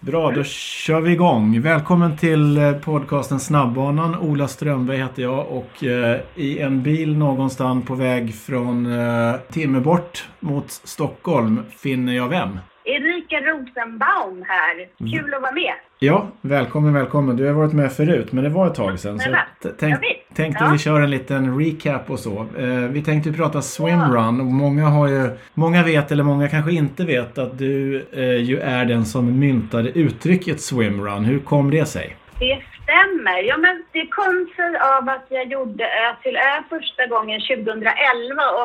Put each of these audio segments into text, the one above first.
Bra, då kör vi igång. Välkommen till eh, podcasten Snabbbanan. Ola Strömberg heter jag och eh, i en bil någonstans på väg från eh, timme bort mot Stockholm finner jag vem? Erika Rosenbaum här. Kul att vara med. Ja, välkommen, välkommen. Du har varit med förut, men det var ett tag sedan. Så Men, t- tänk, jag. Tänkte Ja. vi kör en liten recap och så. Eh, vi tänkte prata swimrun och många har ju, många vet eller många kanske inte vet att du eh, ju är den som myntade uttrycket swimrun. Hur kom det sig? Det stämmer. Ja, men det kom sig av att jag gjorde Ö till Ö första gången 2011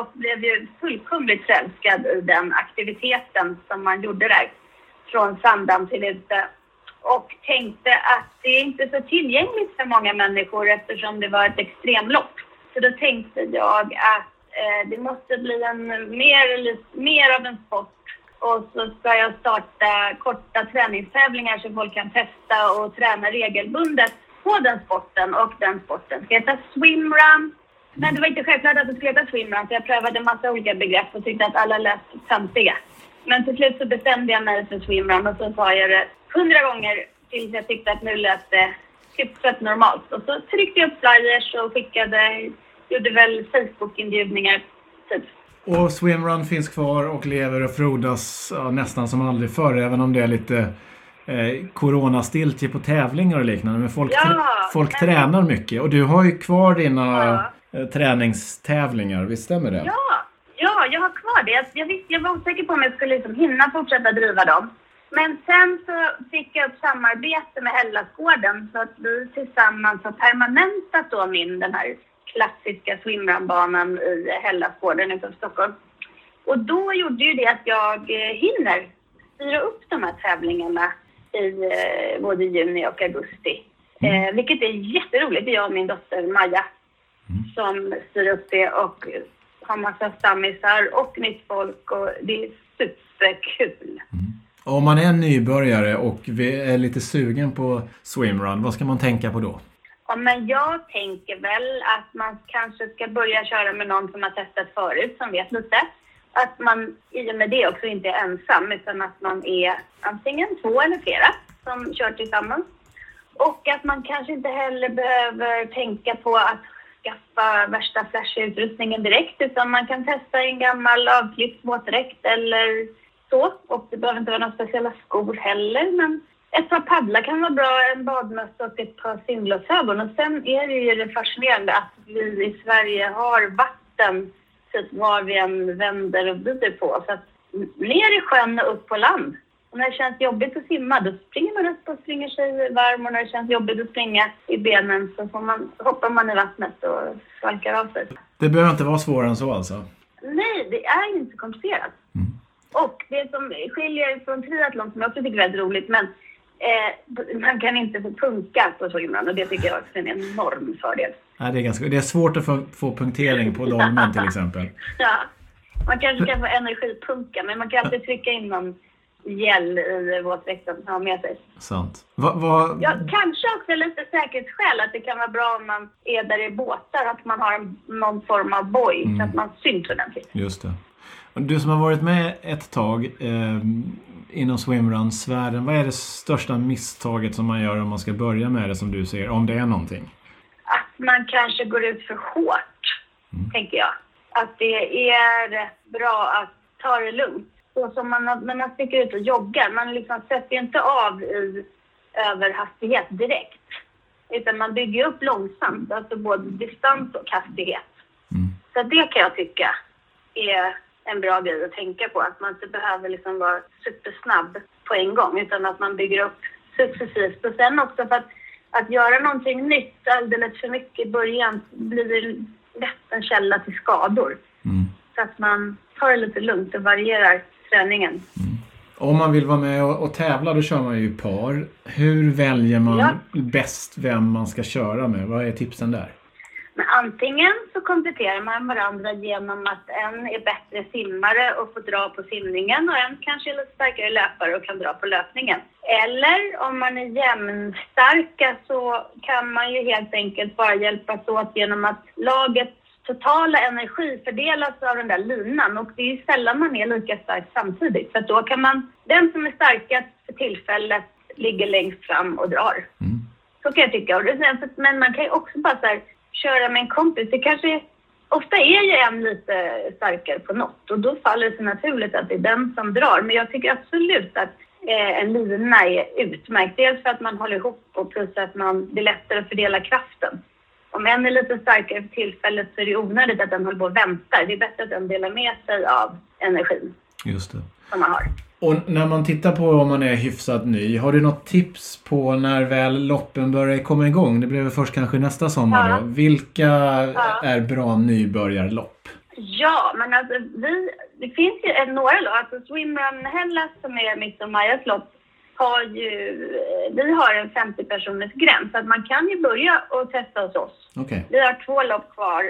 och blev ju fullkomligt förälskad i den aktiviteten som man gjorde där. Från Sandhamn till ute. Och tänkte att det är inte så tillgängligt för många människor eftersom det var ett extremlopp. Så då tänkte jag att eh, det måste bli en mer, mer av en sport och så ska jag starta korta träningstävlingar så folk kan testa och träna regelbundet på den sporten och den sporten ska heta swimrun. Men det var inte självklart att det skulle heta swimrun så jag prövade en massa olika begrepp och tyckte att alla lät töntiga. Men till slut så bestämde jag mig för swimrun och så sa jag det hundra gånger tills jag tyckte att nu lät det hyfsat normalt. Och så tryckte jag upp flyers och skickade, gjorde väl Facebook-inbjudningar typ. Och swimrun finns kvar och lever och frodas ja, nästan som aldrig förr, även om det är lite eh, coronastiltje på tävlingar och liknande. Men folk, Ja, folk men- tränar mycket och du har ju kvar dina Ja. eh, träningstävlingar, visst stämmer det? Ja, ja, jag har kvar det. Jag, jag, jag var osäker på om jag skulle liksom hinna fortsätta driva dem. Men sen så fick jag ett samarbete med Hellasgården så att vi tillsammans har permanentat då min, den här klassiska swimrunbanan i Hellasgården utanför Stockholm. Och då gjorde ju det att jag eh, hinner styra upp de här tävlingarna i eh, både juni och augusti. Eh, vilket är jätteroligt. Det är jag och min dotter Maja som styr upp det och har massa stammisar och nytt folk och det är superkul. Om man är nybörjare och är lite sugen på swimrun, vad ska man tänka på då? Ja, men jag tänker väl att man kanske ska börja köra med någon som har testat förut, som vet lite. Att man i och med det också inte är ensam, utan att man är antingen två eller flera som kör tillsammans. Och att man kanske inte heller behöver tänka på att skaffa värsta flashiga utrustningen direkt, utan man kan testa en gammal avklippt våtdräkt eller så. Och det behöver inte vara några speciella skor heller, men ett par paddlar kan vara bra, en badmössa och ett par simglasögon. Och sen är det ju det fascinerande att vi i Sverige har vatten typ var vi än vänder och vrider på. Så att ner i sjön och upp på land. Och när det känns jobbigt att simma då springer man upp och springer sig varm och när det känns jobbigt att springa i benen så får man, hoppar man i vattnet och svalkar av sig. Det behöver inte vara svårare än så alltså? Nej, det är inte komplicerat. Och det som skiljer från triathlon, som jag också tycker är väldigt roligt, men eh, man kan inte få punka på swimrun och det tycker jag också är en enorm fördel. Nej, det, är ganska, det är svårt att få, få punktering på dolmen till exempel. Ja, man kanske kan få energipunka, men man kan alltid trycka in någon gel i våtdräkten och ha med sig. Sant. Va, va, Ja, kanske också lite säkerhetsskäl, att det kan vara bra om man är där i båtar, att man har någon form av boj så att man syns ordentligt. Just det. Du som har varit med ett tag eh, inom swimrun-sfären, vad är det största misstaget som man gör om man ska börja med det som du ser, om det är någonting? att man kanske går ut för hårt, tänker jag. Att det är bra att ta det lugnt. Så som man, när man sticker ut och joggar, man liksom sätter ju inte av i överhastighet direkt. Utan man bygger upp långsamt, alltså både distans och hastighet. Så det kan jag tycka är en bra grej att tänka på. Att man inte behöver liksom vara supersnabb på en gång, utan att man bygger upp successivt. Och sen också för att, att göra någonting nytt alldeles för mycket i början blir det lätt en källa till skador. Så att man tar det lite lugnt och varierar träningen. Om man vill vara med och, och tävla, då kör man ju i par. Hur väljer man Ja. bäst vem man ska köra med? Vad är tipsen där? Men antingen så kompletterar man varandra genom att en är bättre simmare och får dra på simningen och en kanske är lite starkare löpare och kan dra på löpningen. Eller om man är jämnstarka så kan man ju helt enkelt bara hjälpas åt genom att lagets totala energi fördelas av den där linan och det är ju sällan man är lika stark samtidigt. För då kan man, den som är starkast för tillfället ligger längst fram och drar. Mm. Så kan jag tycka. Men man kan ju också bara så här, köra med en kompis. Det kanske Ofta är ju en lite starkare på något och då faller det sig naturligt att det är den som drar. Men jag tycker absolut att eh, en lina är utmärkt. Dels för att man håller ihop och plus att man, det är lättare att fördela kraften. Om en är lite starkare för tillfället så är det onödigt att den håller på och väntar. Det är bättre att den delar med sig av energin Just det. som man har. Och när man tittar på om man är hyfsat ny, har du något tips på när väl loppen börjar komma igång? Det blir väl först kanske nästa sommar Ja. då. Vilka Ja. är bra nybörjarlopp? Ja, men alltså vi, det finns ju några lopp. Alltså Swimrun Hellas som är mitt och Majas lopp har ju, vi har en 50 personers gräns så att man kan ju börja och testa hos oss. Okej. Vi har två lopp kvar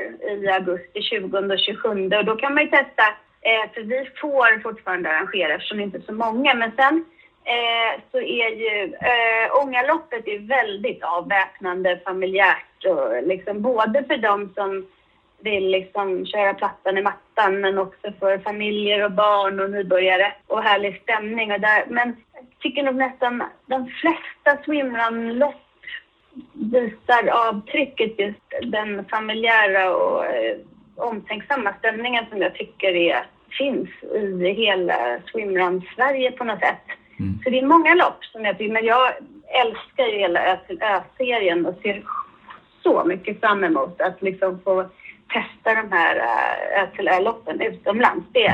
i augusti, 20 och 27 och då kan man ju testa, eh, för vi får fortfarande arrangera eftersom det inte är så många. Men sen eh, så är ju eh, Ångaloppet är väldigt avväpnande, familjärt och liksom både för de som vill liksom köra plattan i mattan men också för familjer och barn och nybörjare och härlig stämning. Och där. Men jag tycker nog nästan de flesta swimrunlopp visar avtrycket just den familjära och eh, omtänksamma stämningen som jag tycker är, finns i hela swimrun-Sverige på något sätt. Mm. Så det är många lopp som jag tycker, men jag älskar ju hela Ö till Ö-serien och ser så mycket fram emot att liksom få testa de här äh, Ö till Ö-loppen utomlands. Det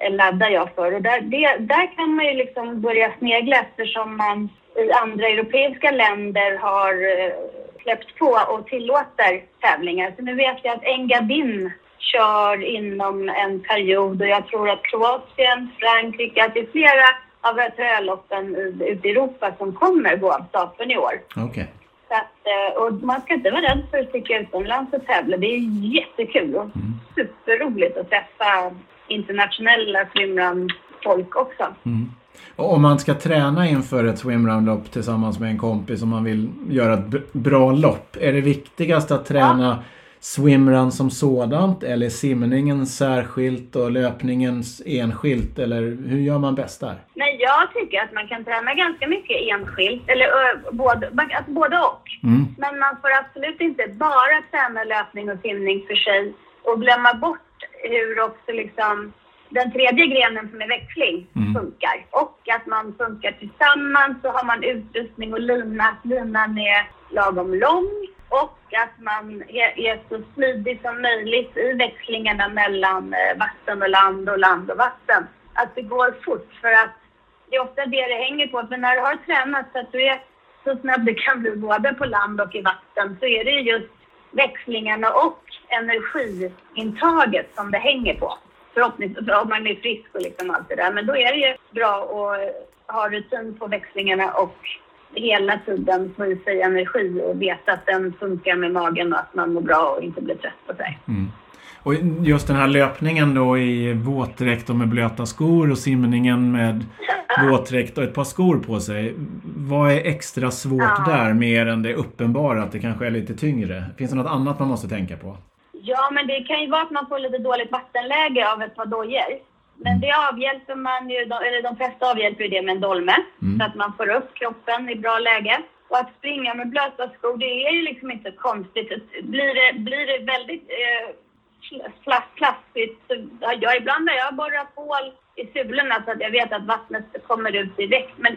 Mm. laddar jag för. Och där, det, där kan man ju liksom börja snegla eftersom man i andra europeiska länder har eh, släppt på och tillåter tävlingar. Så nu vet jag att Engadin kör inom en period och jag tror att Kroatien, Frankrike, att det är flera av i- ute i Europa som kommer gå av stapeln i år. Okej. Så att, eh, och man ska inte vara rädd för att sticka utomlands och tävla. Det är jättekul och superroligt att träffa internationella swimrun-folk också. Mm. Och om man ska träna inför ett swimrun-lopp tillsammans med en kompis om man vill göra ett bra lopp. Är det viktigast att träna swimrun som sådant eller simningen särskilt och löpningen enskilt? Eller hur gör man bäst där? Men jag tycker att man kan träna ganska mycket enskilt, eller ö, både, alltså både och. Mm. Men man får absolut inte bara träna löpning och simning för sig och glömma bort hur också liksom den tredje grenen som är växling Mm. funkar. Och att man funkar tillsammans så har man utrustning och lina. Linan är lagom lång och att man är, är så smidig som möjligt i växlingarna mellan eh, vatten och land och land och vatten. Att det går fort för att det är ofta det det hänger på. För när du har tränat så att du är så snabb du kan bli både på land och i vatten så är det just växlingarna och energiintaget som det hänger på. Förhoppningsvis om man är frisk och liksom allt det där. Men då är det ju bra att ha rutin på växlingarna och hela tiden få i sig energi och veta att den funkar med magen och att man mår bra och inte blir trött på sig. Mm. Och just den här löpningen då i våtdräkt och med blöta skor och simningen med våtdräkt och ett par skor på sig. Vad är extra svårt Ja. där mer än det uppenbara att det kanske är lite tyngre? Finns det något annat man måste tänka på? Ja, men det kan ju vara att man får lite dåligt vattenläge av ett par dojor. Men det avhjälper man ju, eller de flesta avhjälper ju det med en dolme. Mm. Så att man får upp kroppen i bra läge. Och att springa med blöta skor, det är ju liksom inte konstigt. Blir det, blir det väldigt eh, så, ja, ibland när jag borrar hål i sulorna så att jag vet att vattnet kommer ut direkt. Men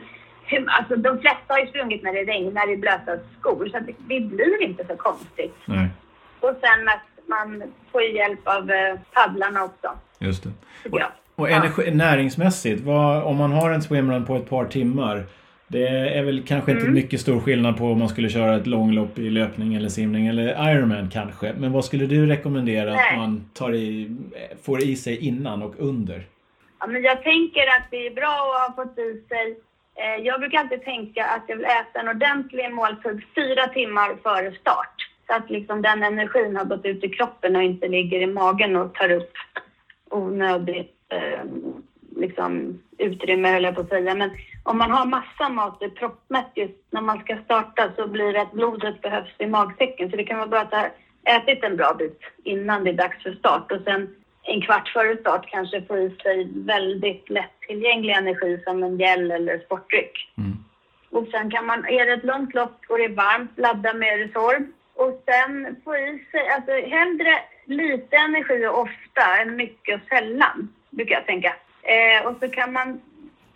alltså, de flesta har ju sprungit när det regnar i blöta skor, så det, det blir inte så konstigt. Nej, Och sen att man får hjälp av eh, paddlarna också, just det. tycker Och Ja. energi, näringsmässigt, vad, om man har en swimrun på ett par timmar. Det är väl kanske inte Mm. mycket stor skillnad på om man skulle köra ett långlopp i löpning eller simning eller Ironman kanske. Men vad skulle du rekommendera att Nej. man tar i, får i sig innan och under? Ja, men jag tänker att det är bra att ha fått i sig. Jag brukar alltid tänka att jag vill äta en ordentlig måltid fyra timmar före start. Så att liksom den energin har gått ut i kroppen och inte ligger i magen och tar upp onödigt eh, liksom, utrymme, höll jag på att säga. Men om man har massa mat proppmätt just när man ska starta så blir det att blodet behövs i magsäcken. Så det kan vara bra att ha ätit en bra bit innan det är dags för start och sen en kvart före start kanske få i sig väldigt lättillgänglig energi som en gel eller sportdryck. Mm. Och sen kan man, är det ett långt lopp och det är varmt, ladda med Resorb. Och sen få i sig, alltså hellre lite energi och ofta än mycket och sällan, brukar jag tänka. Eh, och så kan man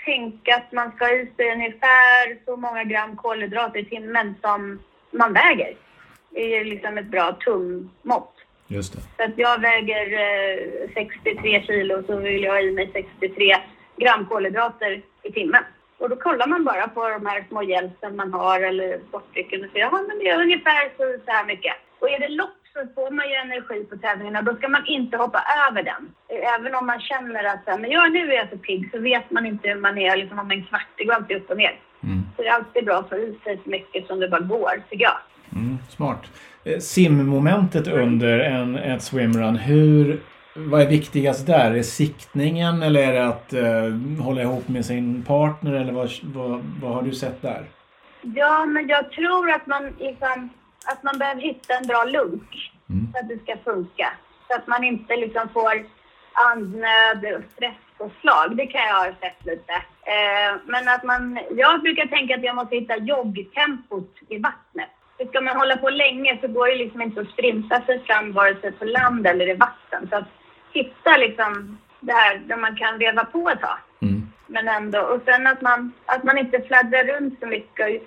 tänka att man ska ha i sig ungefär så många gram kolhydrater i timmen som man väger. Det är liksom ett bra tummått. Just det. Så att jag väger eh, 63 kilo så vill jag ha i mig 63 gram kolhydrater i timmen. Och då kollar man bara på de här små hjälpen man har eller sportdrycken och säger ja men det är ungefär så, så här mycket. Och är det lopp så får man ju energi på tävlingarna. Då ska man inte hoppa över den. Även om man känner att men ja, nu är jag så pigg så vet man inte hur man är liksom om en kvart. Det går alltid upp och ner. Mm. Så det är alltid bra att få i sig så mycket som det bara går, tycker jag. Mm, smart. Eh, Simmomentet under en, ett swimrun, hur, vad är viktigast där? Är det siktningen eller är det att eh, hålla ihop med sin partner eller vad, vad, vad har du sett där? Ja, men jag tror att man, liksom, att man behöver hitta en bra lunk Mm. för att det ska funka. Så att man inte liksom får andnöd och stresspåslag. Det kan jag ha sett lite. Eh, men att man, jag brukar tänka att jag måste hitta joggtempot i vattnet. För ska man hålla på länge så går det liksom inte att sprinta sig fram vare sig på land eller i vatten. Så att hitta liksom det här där man kan veva på ett tag. Mm. Men ändå, och sen att man, att man inte fladdrar runt så mycket.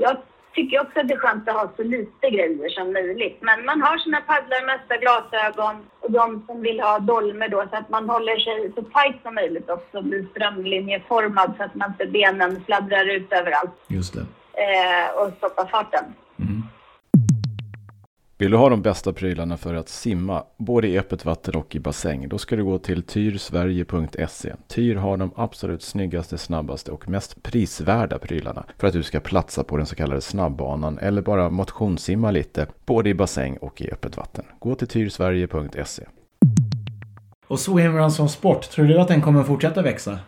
Jag tycker också att det är skönt att ha så lite grejer som möjligt. Men man har sina paddlar, mössa, glasögon och de som vill ha dolmer då så att man håller sig så tajt som möjligt också och blir strömlinjeformad så att man inte benen fladdrar ut överallt Just det. eh, och stoppar farten. Vill du ha de bästa prylarna för att simma, både i öppet vatten och i bassäng, då ska du gå till tyrsverige.se. Tyr har de absolut snyggaste, snabbaste och mest prisvärda prylarna för att du ska platsa på den så kallade snabbbanan eller bara motionssimma lite, både i bassäng och i öppet vatten. Gå till tyrsverige.se. Och swimrun som sport, tror du att den kommer fortsätta växa?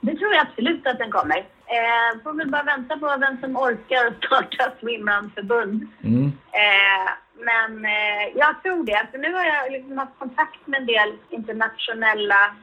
Det tror jag absolut att den kommer. Eh, får väl bara vänta på vem som orkar starta swimrun-förbund. Mm. Eh, men eh, jag tror det. För nu har jag liksom haft kontakt med en del internationella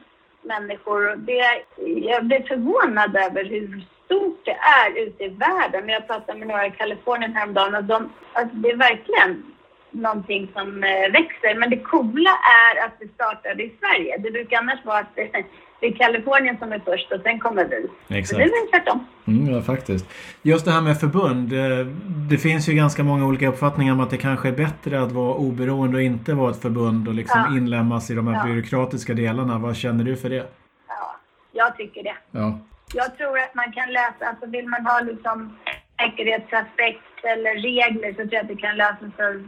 människor. Det, jag blev förvånad över hur stort det är ute i världen. Jag pratade med några i Kalifornien häromdagen och de, alltså det är verkligen någonting som eh, växer. Men det coola är att det startade i Sverige. Det brukar annars vara att det, det är Kalifornien som är först och sen kommer vi. Så Exakt. det är tvärtom. Mm, ja, faktiskt. Just det här med förbund. eh, Det finns ju ganska många olika uppfattningar om att det kanske är bättre att vara oberoende och inte vara ett förbund och liksom Ja. inlemmas i de här Ja. byråkratiska delarna. Vad känner du för det? Ja, jag tycker det. Ja. Jag tror att man kan läsa, alltså vill man ha liksom säkerhetsaspekt eller regler så tror jag att det kan lösa sig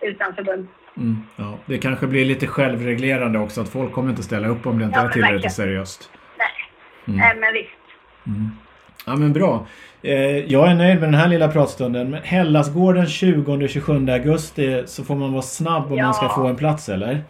utan förbund. Mm, ja. Det kanske blir lite självreglerande också att folk kommer inte ställa upp om det inte Ja, är tillräckligt verkligen. seriöst. Nej, Mm. Nej men visst. Ja men bra. Eh, jag är nöjd med den här lilla pratstunden. Men Hellasgården 20-27 augusti så får man vara snabb om Ja. man ska få en plats eller?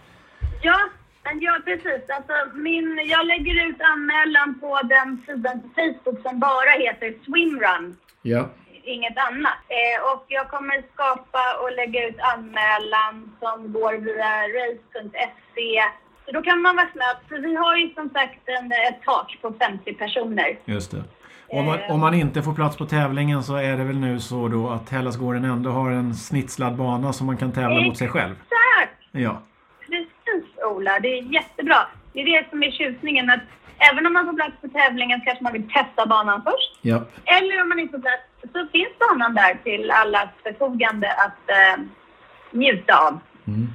Ja, men ja precis. Alltså, min, jag lägger ut anmälan på den sidan på Facebook som bara heter Swimrun. Ja. Inget annat. Eh, och jag kommer skapa och lägga ut anmälan som går via race.se. Så då kan man vara snabb. För vi har ju som sagt en, ett tak på 50 personer. Just det. Om man, om man inte får plats på tävlingen så är det väl nu så då att Hellasgården ändå har en snitslad bana som man kan tävla mot sig själv? Exakt! Ja. Precis Ola, det är jättebra. Det är det som är tjusningen. Att även om man får plats på tävlingen så kanske man vill testa banan först. Ja. Eller om man inte får plats så finns banan där till allas förfogande att eh, njuta av. Mm.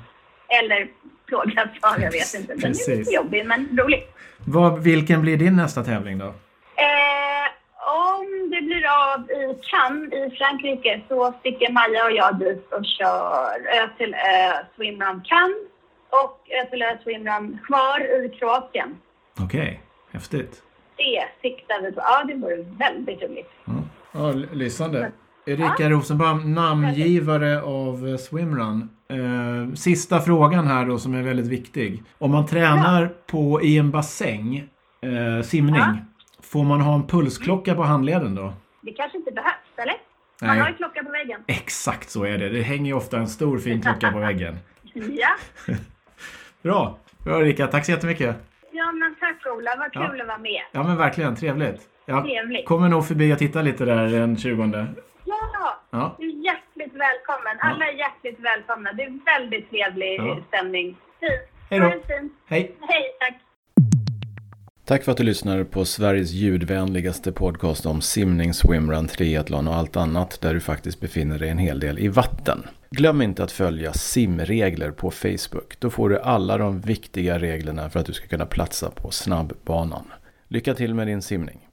Eller plågas av, jag vet inte. Den är lite jobbig men rolig. Vad, vilken blir din nästa tävling då? Eh, om det blir av i Cannes i Frankrike så sticker Maja och jag dit och kör ö till ö swimrun Cannes och ö till ö swimrun kvar i Kroatien. Okej, häftigt. Det siktar vi på. Ja, det vore väldigt roligt. Ja, ja lysande. Erika Rosenbaum, namngivare av eh, Swimrun. Eh, sista frågan här då som är väldigt viktig. Om man tränar på, i en bassäng, eh, simning, Ja. får man ha en pulsklocka på handleden då? Det kanske inte behövs, eller? Man Nej. har ju klocka på väggen. Exakt så är det. Det hänger ju ofta en stor fin klocka på väggen. Ja. Bra! Bra Erika, tack så jättemycket. Ja, men tack Ola. Vad kul Ja. att vara med. Ja men verkligen, trevligt. Jag trevligt. kommer nog förbi och titta lite där den 20. Ja, Ja. du är hjärtligt välkommen. Alla är hjärtligt välkomna. Det är väldigt trevlig Ja. stämning. Fint. Hej då. Hej! Hej, tack. Tack för att du lyssnar på Sveriges ljudvänligaste podcast om simning, swimrun, triathlon och allt annat där du faktiskt befinner dig en hel del i vatten. Glöm inte att följa simregler på Facebook. Då får du alla de viktiga reglerna för att du ska kunna platsa på snabbbanan. Lycka till med din simning!